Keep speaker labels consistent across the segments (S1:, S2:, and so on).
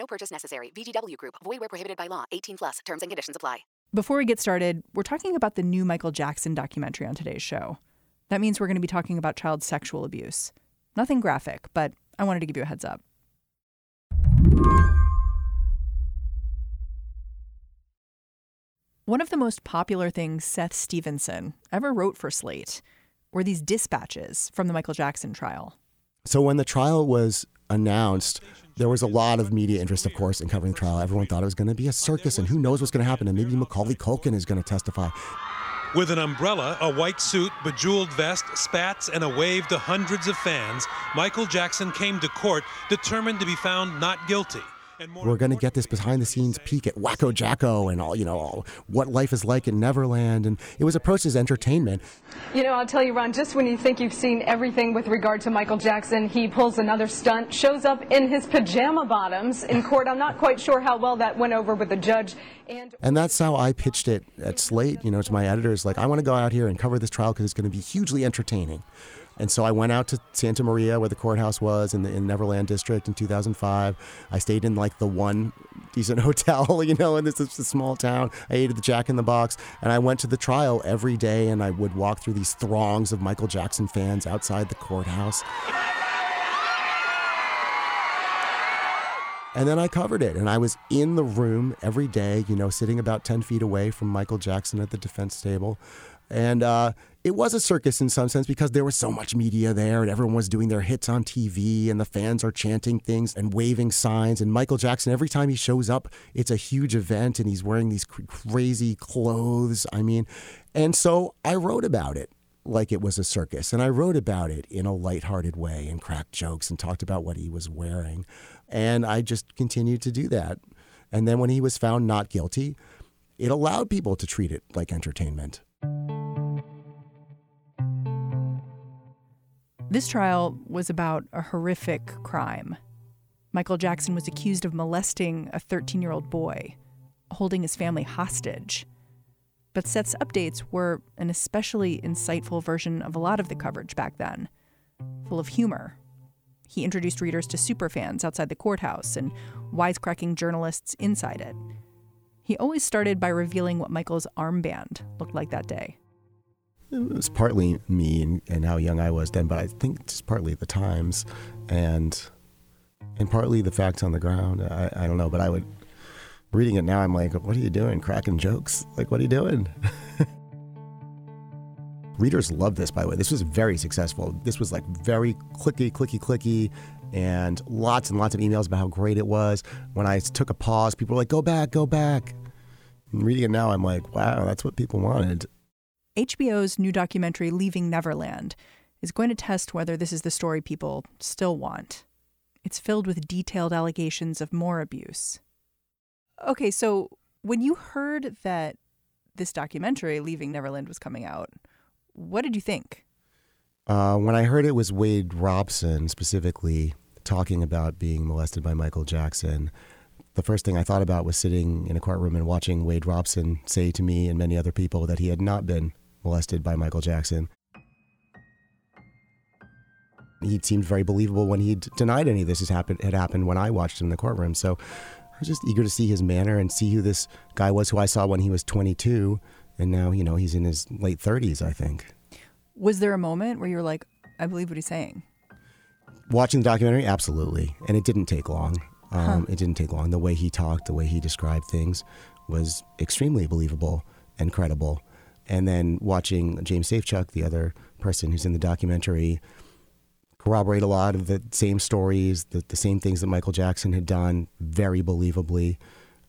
S1: No purchase necessary. VGW Group. Void where prohibited by law. 18 plus. Terms and conditions apply.
S2: Before we get started, we're talking about the new Michael Jackson documentary on today's show. That means we're going to be talking about child sexual abuse. Nothing graphic, but I wanted to give you a heads up. One of the most popular things Seth Stevenson ever wrote for Slate were these dispatches from the Michael Jackson trial.
S3: So when the trial was announced, there was a lot of media interest, of course, in covering the trial. Everyone thought it was going to be a circus, and who knows what's going to happen. And maybe Macaulay Culkin is going to testify.
S4: With an umbrella, a white suit, bejeweled vest, spats, and a wave to hundreds of fans, Michael Jackson came to court determined to be found not guilty.
S3: We're going to get this behind the scenes peek at Wacko Jacko and all, you know, all, what life is like in Neverland. And it was approached as entertainment.
S5: You know, I'll tell you, Ron, just when you think you've seen everything with regard to Michael Jackson, he pulls another stunt, shows up in his pajama bottoms in court. I'm not quite sure how well that went over with the judge.
S3: And, and that's how I pitched it at Slate, you know, to my editors. Like, I want to go out here and cover this trial because it's going to be hugely entertaining. And so I went out to Santa Maria, where the courthouse was, in the in Neverland District in 2005. I stayed in like the one decent hotel, you know, and this, is a small town. I ate at the Jack in the Box, and I went to the trial every day, and I would walk through these throngs of Michael Jackson fans outside the courthouse. And then I covered it, and I was in the room every day, you know, sitting about 10 feet away from Michael Jackson at the defense table. And uh, it was a circus in some sense because there was so much media there and everyone was doing their hits on TV and the fans are chanting things and waving signs. And Michael Jackson, every time he shows up, it's a huge event and he's wearing these crazy clothes. I mean, and so I wrote about it like it was a circus. And I wrote about it in a lighthearted way and cracked jokes and talked about what he was wearing. And I just continued to do that. And then when he was found not guilty, it allowed people to treat it like entertainment.
S2: This trial was about a horrific crime. Michael Jackson was accused of molesting a 13 year old boy, holding his family hostage. But Seth's updates were an especially insightful version of a lot of the coverage back then, full of humor. He introduced readers to superfans outside the courthouse and wisecracking journalists inside it. He always started by revealing what Michael's armband looked like that day.
S3: It was partly me and, and how young I was then, but I think just partly the times and and partly the facts on the ground. I, I don't know, but I would reading it now. I'm like, what are you doing? Cracking jokes? Like, what are you doing? Readers love this, by the way. This was very successful. This was like very clicky, clicky, clicky, and lots and lots of emails about how great it was. When I took a pause, people were like, go back, go back. And reading it now, I'm like, wow, that's what people wanted.
S2: HBO's new documentary, Leaving Neverland, is going to test whether this is the story people still want. It's filled with detailed allegations of more abuse. Okay, so when you heard that this documentary, Leaving Neverland, was coming out, what did you think?
S3: Uh, when I heard it was Wade Robson specifically talking about being molested by Michael Jackson, the first thing I thought about was sitting in a courtroom and watching Wade Robson say to me and many other people that he had not been molested by Michael Jackson. He seemed very believable when he denied any of this has happened, had happened when I watched him in the courtroom. So I was just eager to see his manner and see who this guy was who I saw when he was 22. And now, you know, he's in his late 30s, I think.
S2: Was there a moment where you were like, I believe what he's saying?
S3: Watching the documentary, absolutely. And it didn't take long. Um, huh. It didn't take long. The way he talked, the way he described things was extremely believable and credible. And then watching James Safechuck, the other person who's in the documentary, corroborate a lot of the same stories, the, the same things that Michael Jackson had done very believably.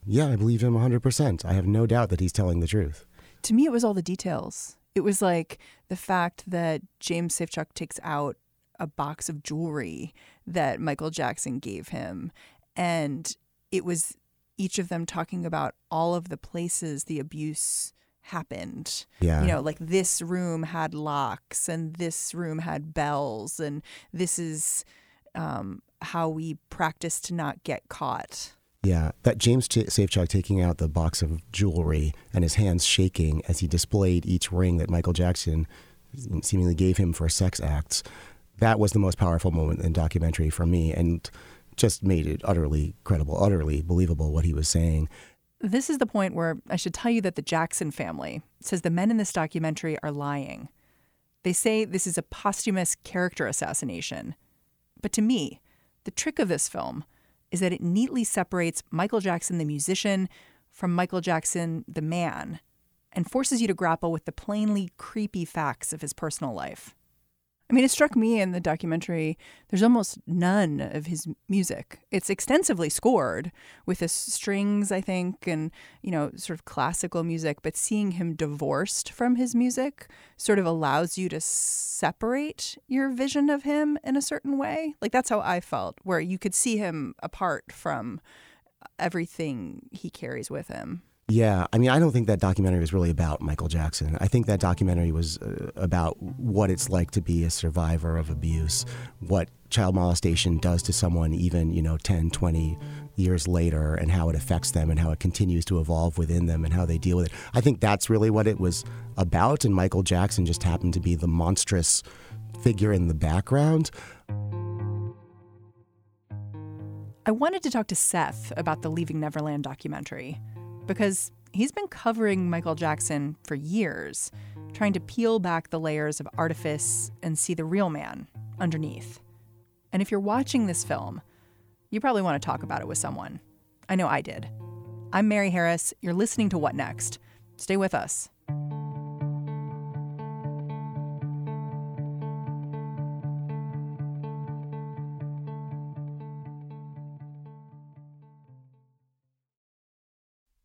S3: Yeah, I believe him 100%. I have no doubt that he's telling the truth.
S2: To me, it was all the details. It was like the fact that James Safechuck takes out a box of jewelry that Michael Jackson gave him and it was each of them talking about all of the places the abuse happened.
S3: Yeah.
S2: You know, like this room had locks and this room had bells and this is um, how we practice to not get caught.
S3: Yeah, that James Ch- Safechuck taking out the box of jewelry and his hands shaking as he displayed each ring that Michael Jackson seemingly gave him for sex acts. That was the most powerful moment in documentary for me and just made it utterly credible, utterly believable what he was saying.
S2: This is the point where I should tell you that the Jackson family says the men in this documentary are lying. They say this is a posthumous character assassination. But to me, the trick of this film is that it neatly separates Michael Jackson, the musician, from Michael Jackson, the man, and forces you to grapple with the plainly creepy facts of his personal life. I mean, it struck me in the documentary, there's almost none of his music. It's extensively scored with the strings, I think, and, you know, sort of classical music, but seeing him divorced from his music sort of allows you to separate your vision of him in a certain way. Like, that's how I felt, where you could see him apart from everything he carries with him.
S3: Yeah, I mean, I don't think that documentary was really about Michael Jackson. I think that documentary was uh, about what it's like to be a survivor of abuse, what child molestation does to someone even, you know, 10, 20 years later, and how it affects them and how it continues to evolve within them and how they deal with it. I think that's really what it was about, and Michael Jackson just happened to be the monstrous figure in the background.
S2: I wanted to talk to Seth about the Leaving Neverland documentary because he's been covering Michael Jackson for years, trying to peel back the layers of artifice and see the real man underneath. And if you're watching this film, you probably want to talk about it with someone. I know I did. I'm Mary Harris. You're listening to What Next? Stay with us.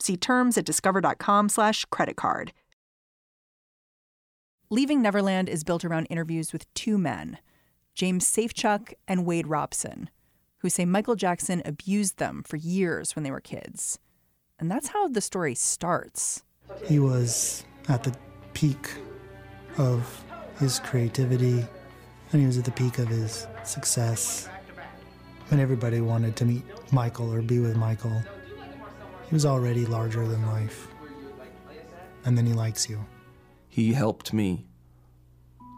S2: See terms at discover.com slash credit card. Leaving Neverland is built around interviews with two men, James Safechuck and Wade Robson, who say Michael Jackson abused them for years when they were kids. And that's how the story starts.
S6: He was at the peak of his creativity, and he was at the peak of his success. And everybody wanted to meet Michael or be with Michael. He was already larger than life. And then he likes you.
S7: He helped me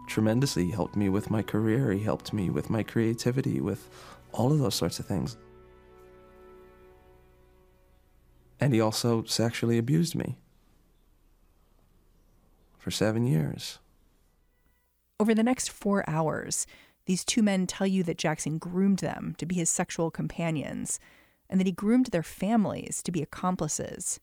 S7: tremendously. He helped me with my career. He helped me with my creativity, with all of those sorts of things. And he also sexually abused me for seven years.
S2: Over the next four hours, these two men tell you that Jackson groomed them to be his sexual companions and that he groomed their families to be accomplices.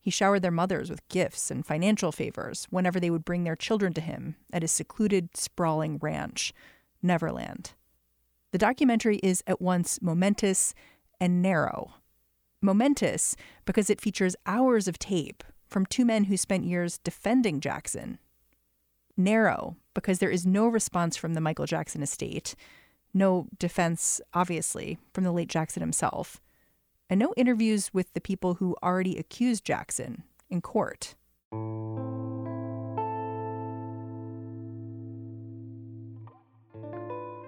S2: He showered their mothers with gifts and financial favors whenever they would bring their children to him at his secluded, sprawling ranch, Neverland. The documentary is at once momentous and narrow. Momentous because it features hours of tape from two men who spent years defending Jackson. Narrow because there is no response from the Michael Jackson estate, no defense, obviously, from the late Jackson himself and no interviews with the people who already accused Jackson in court.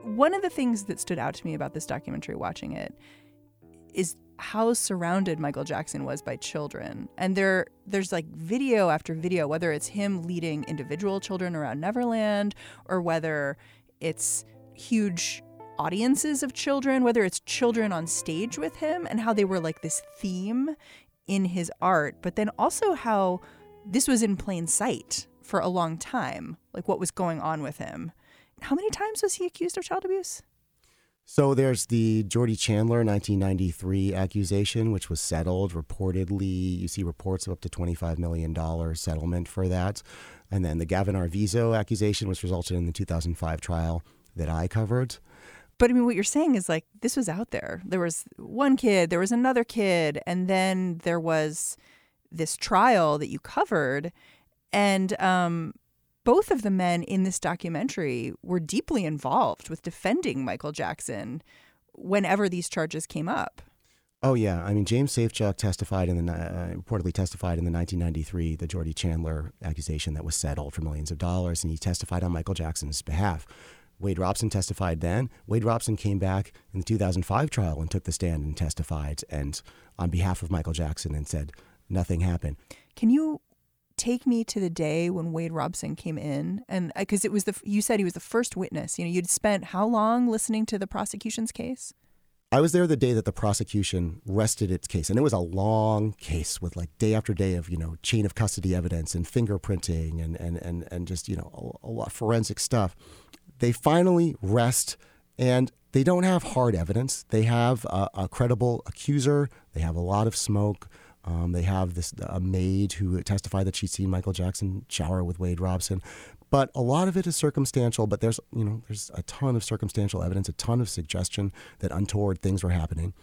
S2: One of the things that stood out to me about this documentary watching it is how surrounded Michael Jackson was by children. And there there's like video after video whether it's him leading individual children around Neverland or whether it's huge audiences of children, whether it's children on stage with him and how they were like this theme in his art, but then also how this was in plain sight for a long time, like what was going on with him. How many times was he accused of child abuse?
S3: So there's the Jordy Chandler 1993 accusation, which was settled. Reportedly, you see reports of up to $25 million settlement for that. And then the Gavin Arvizo accusation, which resulted in the 2005 trial that I covered.
S2: But I mean, what you're saying is like this was out there. There was one kid, there was another kid, and then there was this trial that you covered. And um, both of the men in this documentary were deeply involved with defending Michael Jackson whenever these charges came up.
S3: Oh yeah, I mean James Safechuck testified in the uh, reportedly testified in the 1993 the Jordy Chandler accusation that was settled for millions of dollars, and he testified on Michael Jackson's behalf. Wade Robson testified then. Wade Robson came back in the 2005 trial and took the stand and testified and on behalf of Michael Jackson and said nothing happened.
S2: Can you take me to the day when Wade Robson came in and uh, because it was the you said he was the first witness. You know, you'd spent how long listening to the prosecution's case?
S3: I was there the day that the prosecution rested its case, and it was a long case with like day after day of you know chain of custody evidence and fingerprinting and and and, and just you know a, a lot of forensic stuff. They finally rest, and they don't have hard evidence. They have a, a credible accuser. They have a lot of smoke. Um, they have this a maid who testified that she'd seen Michael Jackson shower with Wade Robson, but a lot of it is circumstantial. But there's you know there's a ton of circumstantial evidence, a ton of suggestion that untoward things were happening.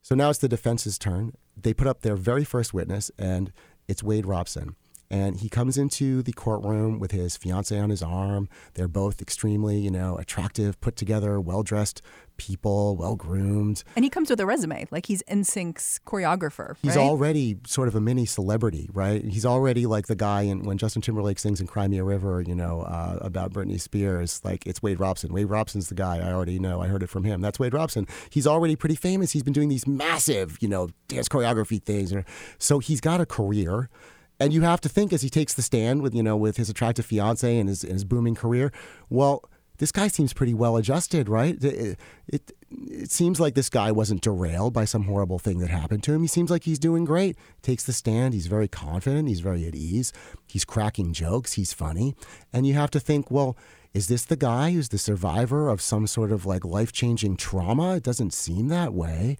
S3: So now it's the defense's turn. They put up their very first witness, and it's Wade Robson. And he comes into the courtroom with his fiance on his arm. They're both extremely, you know, attractive, put together, well dressed people, well groomed.
S2: And he comes with a resume, like he's NSYNC's choreographer.
S3: He's
S2: right?
S3: already sort of a mini celebrity, right? He's already like the guy in when Justin Timberlake sings in Cry Me a River, you know, uh, about Britney Spears. Like it's Wade Robson. Wade Robson's the guy. I already know. I heard it from him. That's Wade Robson. He's already pretty famous. He's been doing these massive, you know, dance choreography things. So he's got a career and you have to think as he takes the stand with you know with his attractive fiance and his, his booming career well this guy seems pretty well adjusted right? It, it, it seems like this guy wasn't derailed by some horrible thing that happened to him. He seems like he's doing great. Takes the stand. He's very confident. He's very at ease. He's cracking jokes. He's funny. And you have to think well is this the guy who's the survivor of some sort of like life-changing trauma? It doesn't seem that way.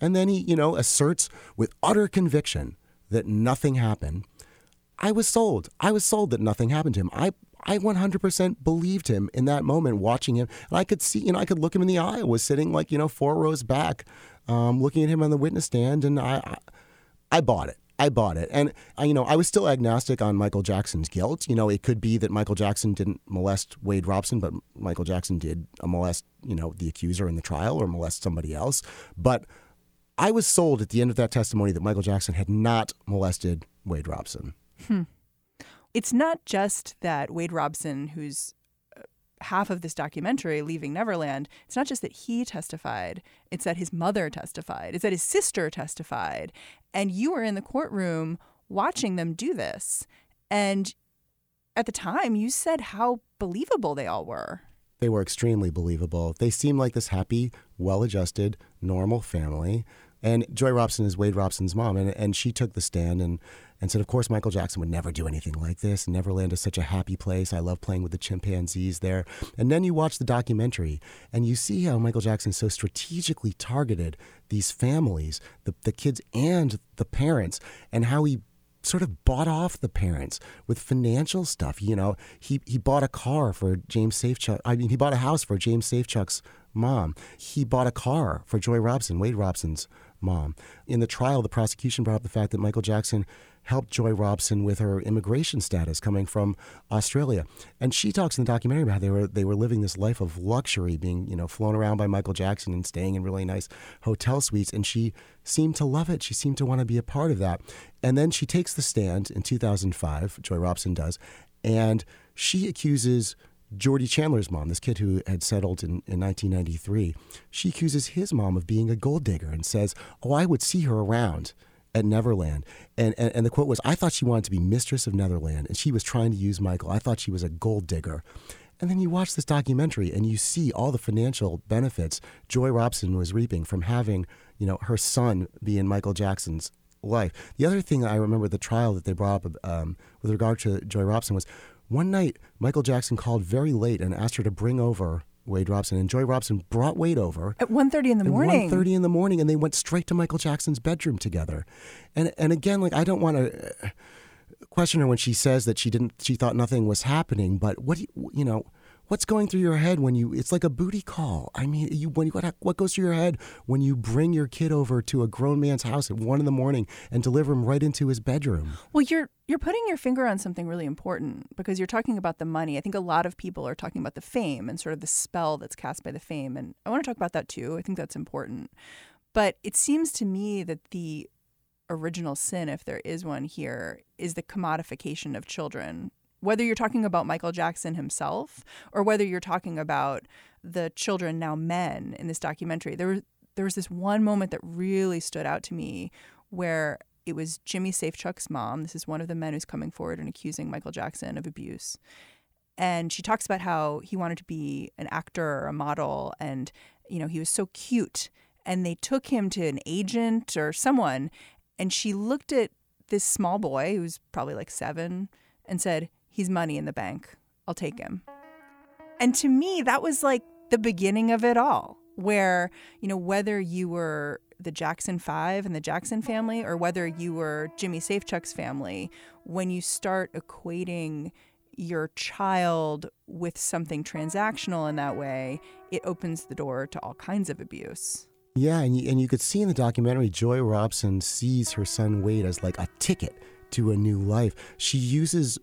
S3: And then he you know asserts with utter conviction that nothing happened, I was sold. I was sold that nothing happened to him. I I 100% believed him in that moment, watching him, and I could see, you know, I could look him in the eye. I was sitting like you know four rows back, um, looking at him on the witness stand, and I, I, I bought it. I bought it, and I, you know, I was still agnostic on Michael Jackson's guilt. You know, it could be that Michael Jackson didn't molest Wade Robson, but Michael Jackson did molest, you know, the accuser in the trial or molest somebody else. But I was sold at the end of that testimony that Michael Jackson had not molested Wade Robson.
S2: Hmm. It's not just that Wade Robson, who's uh, half of this documentary, Leaving Neverland, it's not just that he testified, it's that his mother testified, it's that his sister testified. And you were in the courtroom watching them do this. And at the time, you said how believable they all were.
S3: They were extremely believable. They seemed like this happy, well adjusted, normal family. And Joy Robson is Wade Robson's mom, and, and she took the stand and, and said, Of course, Michael Jackson would never do anything like this. Neverland is such a happy place. I love playing with the chimpanzees there. And then you watch the documentary, and you see how Michael Jackson so strategically targeted these families, the, the kids and the parents, and how he sort of bought off the parents with financial stuff. You know, he, he bought a car for James Safechuck. I mean, he bought a house for James Safechuck's mom. He bought a car for Joy Robson, Wade Robson's mom. In the trial, the prosecution brought up the fact that Michael Jackson helped Joy Robson with her immigration status coming from Australia. And she talks in the documentary about how they were they were living this life of luxury, being, you know, flown around by Michael Jackson and staying in really nice hotel suites. And she seemed to love it. She seemed to want to be a part of that. And then she takes the stand in 2005, Joy Robson does, and she accuses Jordy Chandler's mom, this kid who had settled in, in 1993, she accuses his mom of being a gold digger and says, Oh, I would see her around at Neverland. And, and, and the quote was, I thought she wanted to be mistress of Neverland and she was trying to use Michael. I thought she was a gold digger. And then you watch this documentary and you see all the financial benefits Joy Robson was reaping from having, you know, her son be in Michael Jackson's life. The other thing I remember the trial that they brought up um, with regard to Joy Robson was one night, Michael Jackson called very late and asked her to bring over Wade Robson. And Joy Robson brought Wade over
S2: At 1.30 in the morning.
S3: At 1.30 in the morning, and they went straight to Michael Jackson's bedroom together. And and again, like I don't want to uh, question her when she says that she didn't, she thought nothing was happening. But what do you, you know, what's going through your head when you? It's like a booty call. I mean, you when what what goes through your head when you bring your kid over to a grown man's house at one in the morning and deliver him right into his bedroom?
S2: Well, you're you're putting your finger on something really important because you're talking about the money. I think a lot of people are talking about the fame and sort of the spell that's cast by the fame, and I want to talk about that too. I think that's important. But it seems to me that the original sin, if there is one here, is the commodification of children. Whether you're talking about Michael Jackson himself or whether you're talking about the children, now men, in this documentary, there was, there was this one moment that really stood out to me where it was Jimmy Safechuck's mom. This is one of the men who's coming forward and accusing Michael Jackson of abuse. And she talks about how he wanted to be an actor or a model and, you know, he was so cute. And they took him to an agent or someone. And she looked at this small boy who was probably like seven and said, He's money in the bank. I'll take mm-hmm. him. And to me, that was like the beginning of it all, where, you know, whether you were the Jackson Five and the Jackson family, or whether you were Jimmy Safechuck's family, when you start equating your child with something transactional in that way, it opens the door to all kinds of abuse.
S3: Yeah, and you, and you could see in the documentary, Joy Robson sees her son Wade as like a ticket to a new life. She uses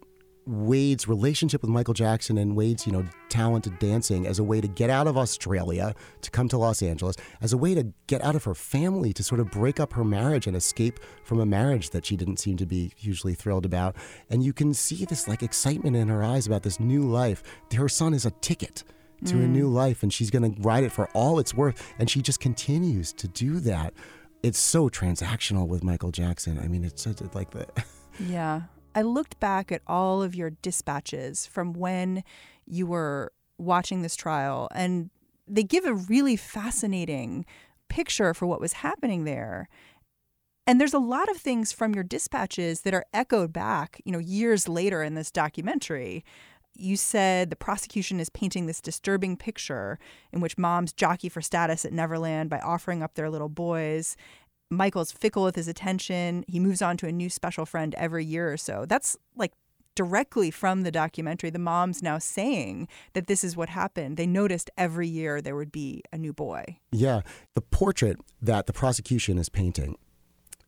S3: Wade's relationship with Michael Jackson and Wade's, you know, talented dancing as a way to get out of Australia to come to Los Angeles, as a way to get out of her family to sort of break up her marriage and escape from a marriage that she didn't seem to be hugely thrilled about. And you can see this like excitement in her eyes about this new life. Her son is a ticket to a mm. new life and she's going to ride it for all it's worth and she just continues to do that. It's so transactional with Michael Jackson. I mean, it's, it's like the
S2: Yeah. I looked back at all of your dispatches from when you were watching this trial, and they give a really fascinating picture for what was happening there. And there's a lot of things from your dispatches that are echoed back, you know, years later in this documentary. You said the prosecution is painting this disturbing picture in which moms jockey for status at Neverland by offering up their little boys. Michael's fickle with his attention. He moves on to a new special friend every year or so. That's like directly from the documentary. The mom's now saying that this is what happened. They noticed every year there would be a new boy.
S3: Yeah. The portrait that the prosecution is painting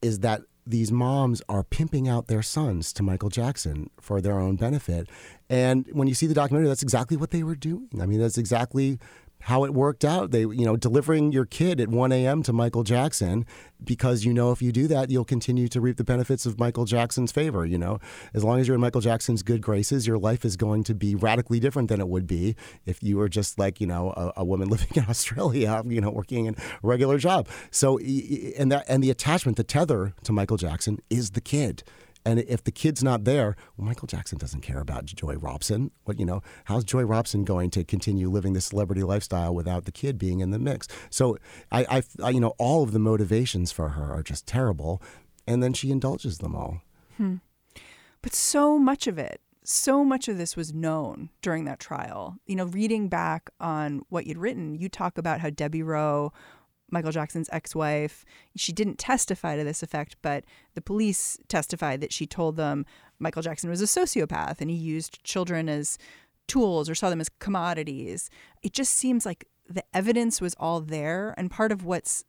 S3: is that these moms are pimping out their sons to Michael Jackson for their own benefit. And when you see the documentary, that's exactly what they were doing. I mean, that's exactly how it worked out. They, you know, delivering your kid at 1 a.m. to Michael Jackson because you know if you do that, you'll continue to reap the benefits of Michael Jackson's favor. You know, as long as you're in Michael Jackson's good graces, your life is going to be radically different than it would be if you were just like, you know, a, a woman living in Australia, you know, working in a regular job. So, and that, and the attachment, the tether to Michael Jackson is the kid. And if the kid's not there, well, Michael Jackson doesn't care about Joy Robson. What you know, how's Joy Robson going to continue living this celebrity lifestyle without the kid being in the mix? So I, I, I you know, all of the motivations for her are just terrible, and then she indulges them all.
S2: Hmm. But so much of it, so much of this was known during that trial. You know, reading back on what you'd written, you talk about how Debbie Rowe Michael Jackson's ex wife. She didn't testify to this effect, but the police testified that she told them Michael Jackson was a sociopath and he used children as tools or saw them as commodities. It just seems like the evidence was all there. And part of what's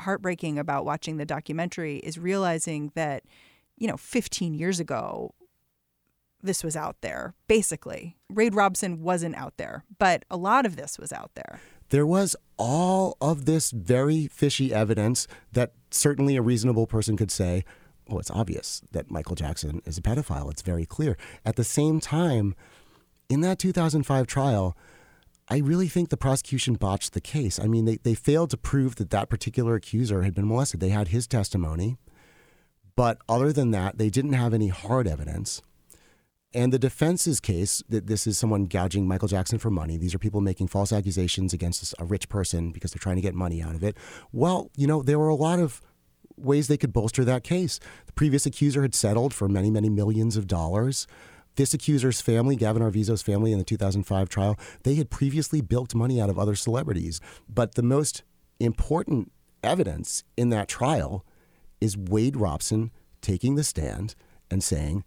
S2: heartbreaking about watching the documentary is realizing that, you know, 15 years ago, this was out there, basically. Wade Robson wasn't out there, but a lot of this was out there
S3: there was all of this very fishy evidence that certainly a reasonable person could say, well, it's obvious that Michael Jackson is a pedophile. It's very clear. At the same time, in that 2005 trial, I really think the prosecution botched the case. I mean, they, they failed to prove that that particular accuser had been molested. They had his testimony, but other than that, they didn't have any hard evidence. And the defense's case that this is someone gouging Michael Jackson for money. These are people making false accusations against a rich person because they're trying to get money out of it. Well, you know, there were a lot of ways they could bolster that case. The previous accuser had settled for many, many millions of dollars. this accuser's family, Gavin Arvizo's family in the 2005 trial, they had previously bilked money out of other celebrities. But the most important evidence in that trial is Wade Robson taking the stand and saying,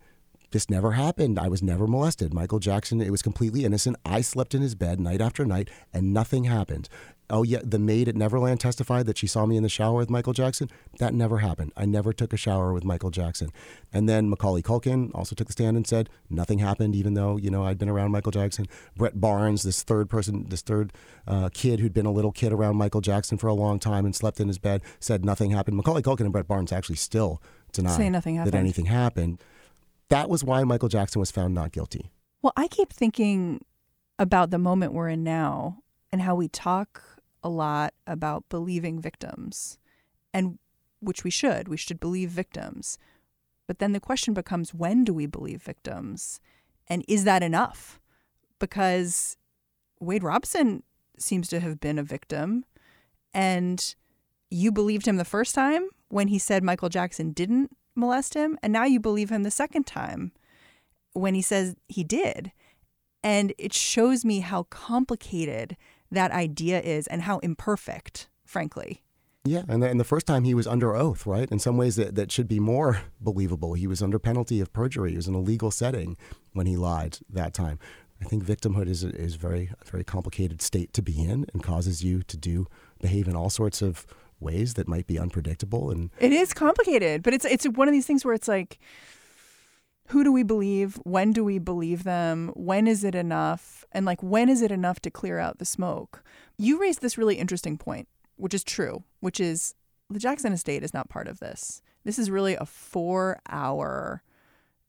S3: this never happened. I was never molested. Michael Jackson, it was completely innocent. I slept in his bed night after night and nothing happened. Oh, yeah, the maid at Neverland testified that she saw me in the shower with Michael Jackson. That never happened. I never took a shower with Michael Jackson. And then Macaulay Culkin also took the stand and said nothing happened, even though, you know, I'd been around Michael Jackson. Brett Barnes, this third person, this third uh, kid who'd been a little kid around Michael Jackson for a long time and slept in his bed, said nothing happened. Macaulay Culkin and Brett Barnes actually still deny that anything happened. That was why Michael Jackson was found not guilty.
S2: Well, I keep thinking about the moment we're in now and how we talk a lot about believing victims, and which we should. We should believe victims. But then the question becomes when do we believe victims? And is that enough? Because Wade Robson seems to have been a victim, and you believed him the first time when he said Michael Jackson didn't molest him, and now you believe him the second time when he says he did. And it shows me how complicated that idea is and how imperfect, frankly.
S3: Yeah, and the, and the first time he was under oath, right? In some ways, that, that should be more believable. He was under penalty of perjury. He was in a legal setting when he lied that time. I think victimhood is a, is very a very complicated state to be in, and causes you to do behave in all sorts of ways that might be unpredictable. And
S2: It is complicated, but it's it's one of these things where it's like who do we believe? When do we believe them? When is it enough? And like when is it enough to clear out the smoke? You raised this really interesting point, which is true, which is the Jackson estate is not part of this. This is really a 4-hour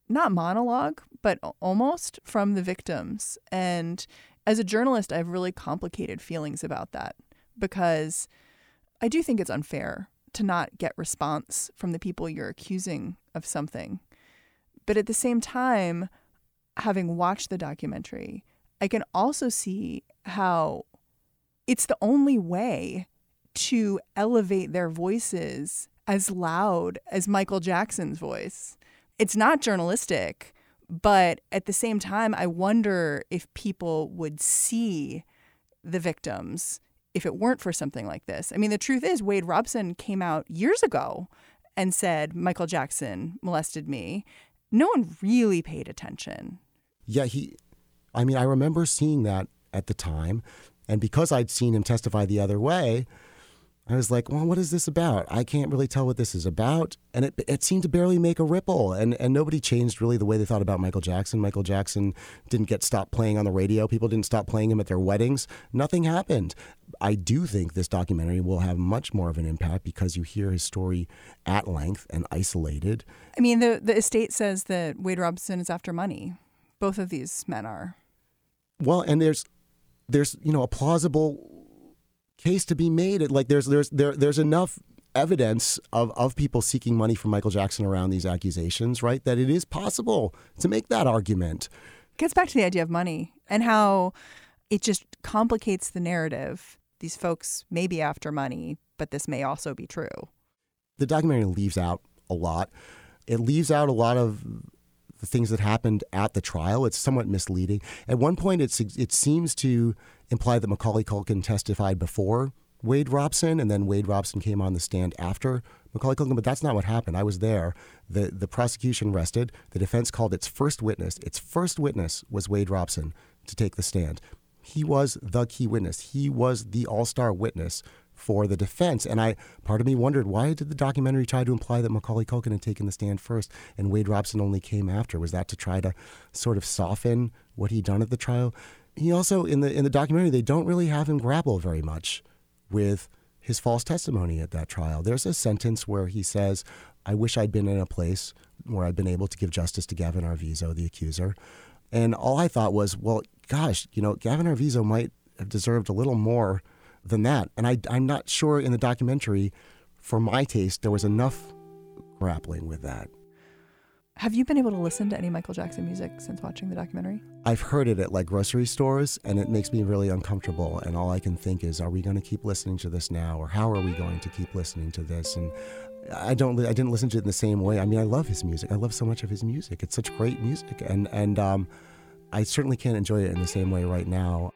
S2: not monologue, but almost from the victims. And as a journalist, I have really complicated feelings about that because I do think it's unfair to not get response from the people you're accusing of something. But at the same time, having watched the documentary, I can also see how it's the only way to elevate their voices as loud as Michael Jackson's voice. It's not journalistic, but at the same time, I wonder if people would see the victims if it weren't for something like this. I mean, the truth is, Wade Robson came out years ago and said, Michael Jackson molested me. No one really paid attention.
S3: yeah, he. I mean, I remember seeing that at the time, and because I'd seen him testify the other way, I was like, well, what is this about? I can't really tell what this is about. And it, it seemed to barely make a ripple. And, and nobody changed really the way they thought about Michael Jackson. Michael Jackson didn't get stopped playing on the radio. People didn't stop playing him at their weddings. Nothing happened. I do think this documentary will have much more of an impact because you hear his story at length and isolated.
S2: I mean, the, the estate says that Wade Robson is after money. Both of these men are.
S3: Well, and there's there's you know a plausible case to be made. Like there's there's there there's enough evidence of of people seeking money from Michael Jackson around these accusations, right? That it is possible to make that argument.
S2: Gets back to the idea of money and how it just complicates the narrative. These folks may be after money, but this may also be true.
S3: The documentary leaves out a lot. It leaves out a lot of the things that happened at the trial. It's somewhat misleading. At one point, it's, it seems to imply that Macaulay Culkin testified before Wade Robson, and then Wade Robson came on the stand after Macaulay Culkin. But that's not what happened. I was there. The, the prosecution rested. The defense called its first witness. Its first witness was Wade Robson to take the stand. He was the key witness. He was the all star witness for the defense. And I, part of me wondered why did the documentary try to imply that Macaulay Culkin had taken the stand first and Wade Robson only came after? Was that to try to sort of soften what he'd done at the trial? He also in the in the documentary they don't really have him grapple very much with his false testimony at that trial. There's a sentence where he says, "I wish I'd been in a place where I'd been able to give justice to Gavin Arvizo, the accuser." And all I thought was, well, gosh, you know, Gavin Arvizo might have deserved a little more than that. And I, I'm not sure in the documentary, for my taste, there was enough grappling with that.
S2: Have you been able to listen to any Michael Jackson music since watching the documentary?
S3: I've heard it at like grocery stores, and it makes me really uncomfortable. And all I can think is, are we going to keep listening to this now, or how are we going to keep listening to this? And I don't. I didn't listen to it in the same way. I mean, I love his music. I love so much of his music. It's such great music, and and um, I certainly can't enjoy it in the same way right now.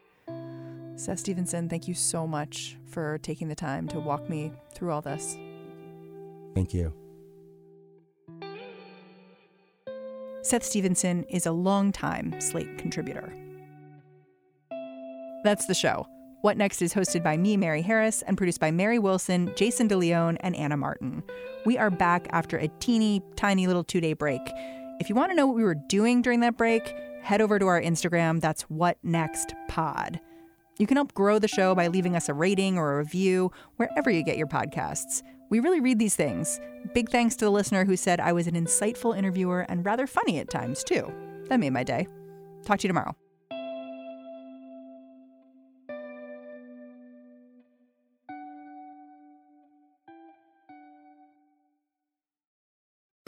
S2: Seth Stevenson, thank you so much for taking the time to walk me through all this.
S3: Thank you.
S2: Seth Stevenson is a longtime Slate contributor. That's the show. What Next is hosted by me, Mary Harris, and produced by Mary Wilson, Jayson De Leon, and Anna Martin. We are back after a teeny tiny little two day break. If you want to know what we were doing during that break, head over to our Instagram. That's What Next Pod. You can help grow the show by leaving us a rating or a review wherever you get your podcasts. We really read these things. Big thanks to the listener who said I was an insightful interviewer and rather funny at times, too. That made my day. Talk to you tomorrow.